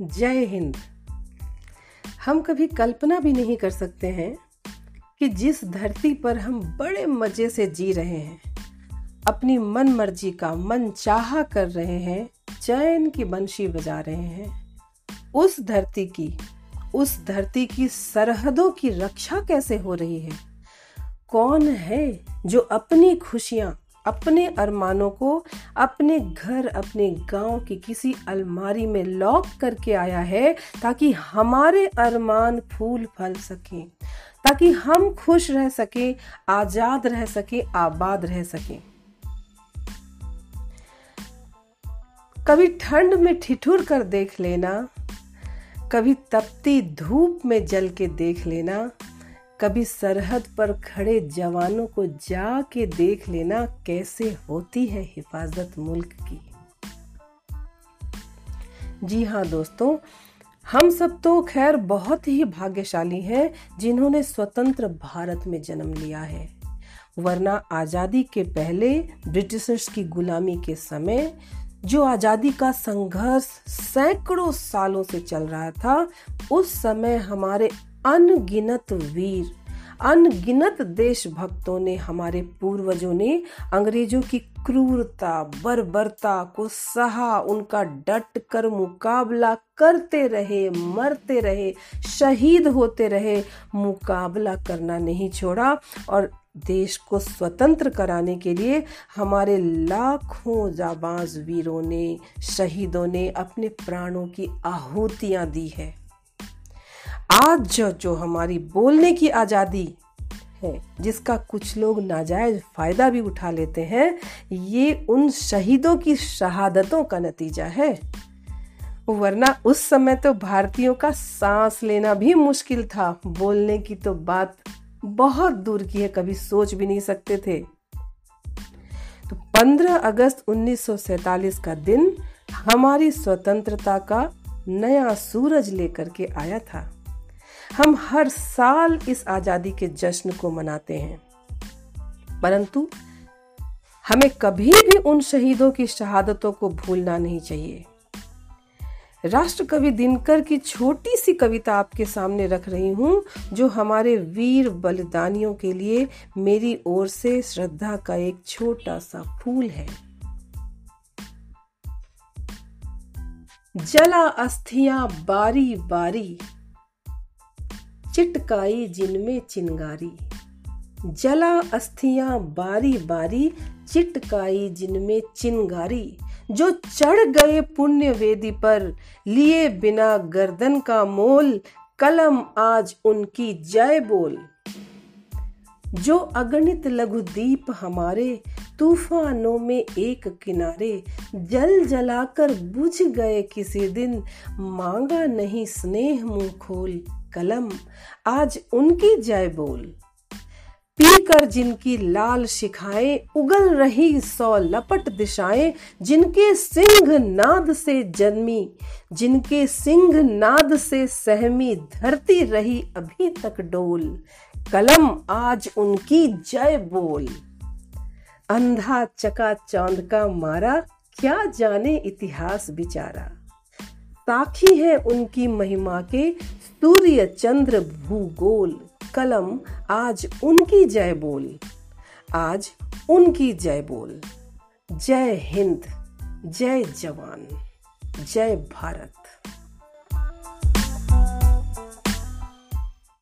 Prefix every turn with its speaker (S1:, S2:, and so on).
S1: जय हिंद। हम कभी कल्पना भी नहीं कर सकते हैं कि जिस धरती पर हम बड़े मज़े से जी रहे हैं, अपनी मन मर्ज़ी का मन चाह कर रहे हैं, चैन की बंशी बजा रहे हैं, उस धरती की, उस धरती की सरहदों की रक्षा कैसे हो रही है? कौन है जो अपनी खुशियाँ अपने अरमानों को अपने घर, अपने गाँव की किसी अलमारी में लॉक करके आया है ताकि हमारे अरमान फूल फल सके, ताकि हम खुश रह सके, आज़ाद रह सके, आबाद रह सके। कभी ठंड में ठिठुर कर देख लेना, कभी तपती धूप में जल के देख लेना कभी सरहद पर खड़े जवानों को जाके देख लेना कैसे होती है हिफाजत मुल्क की। जी हाँ दोस्तों, हम सब तो खैर बहुत ही भाग्यशाली हैं जिन्होंने स्वतंत्र भारत में जन्म लिया है। वरना आज़ादी के पहले ब्रिटिशर्स की गुलामी के समय, जो आज़ादी का संघर्ष सैकड़ों सालों से चल रहा था, उस समय हमारे अनगिनत वीर, अनगिनत देशभक्तों ने हमारे पूर्वजों ने अंग्रेज़ों की क्रूरता, बर्बरता को सहा, उनका डट कर मुकाबला करते रहे, मरते रहे, शहीद होते रहे। मुकाबला करना नहीं छोड़ा और देश को स्वतंत्र कराने के लिए हमारे लाखों जाबाज वीरों ने, शहीदों ने अपने प्राणों की आहुतियाँ दी है। आज जो जो हमारी बोलने की आज़ादी है, जिसका कुछ लोग नाजायज फ़ायदा भी उठा लेते हैं, ये उन शहीदों की शहादतों का नतीजा है। वरना उस समय तो भारतीयों का सांस लेना भी मुश्किल था। बोलने की तो बात बहुत दूर की है, कभी सोच भी नहीं सकते थे। तो 15 अगस्त 1947 का दिन हमारी स्वतंत्रता का नया सूरज लेकर के आया था। हम हर साल इस आज़ादी के जश्न को मनाते हैं। परंतु हमें कभी भी उन शहीदों की शहादतों को भूलना नहीं चाहिए। राष्ट्र कवि दिनकर की छोटी सी कविता आपके सामने रख रही हूँ, जो हमारे वीर बलिदानियों के लिए मेरी ओर से श्रद्धा का एक छोटा सा फूल है। जला अस्थियाँ बारी बारी चिटकाई जिनमें चिंगारी। जला अस्थियाँ बारी बारी, चिटकाई जिनमें चिंगारी। जो चढ़ गए पुण्य वेदी पर, लिए बिना गर्दन का मोल, कलम आज उनकी जय बोल। जो अगणित लघु दीप हमारे, तूफानों में एक किनारे, जल जलाकर बुझ गए किसी दिन, मांगा नहीं स्नेह मुँह खोल। कलम, आज उनकी जय बोल। पीकर जिनकी लाल शिखाएँ उगल रही सौ लपट दिशाएँ, जिनके सिंह नाद से जन्मी, जिनके सिंह नाद से सहमी धरती रही अभी तक डोल। कलम, आज उनकी जय बोल। अंधा चका चाँद का मारा, क्या जाने इतिहास बिचारा। साखी है उनकी महिमा के सूर्य चंद्र भूगोल, कलम, आज उनकी जय बोल। आज उनकी जय बोल। जय हिंद, जय जवान, जय भारत।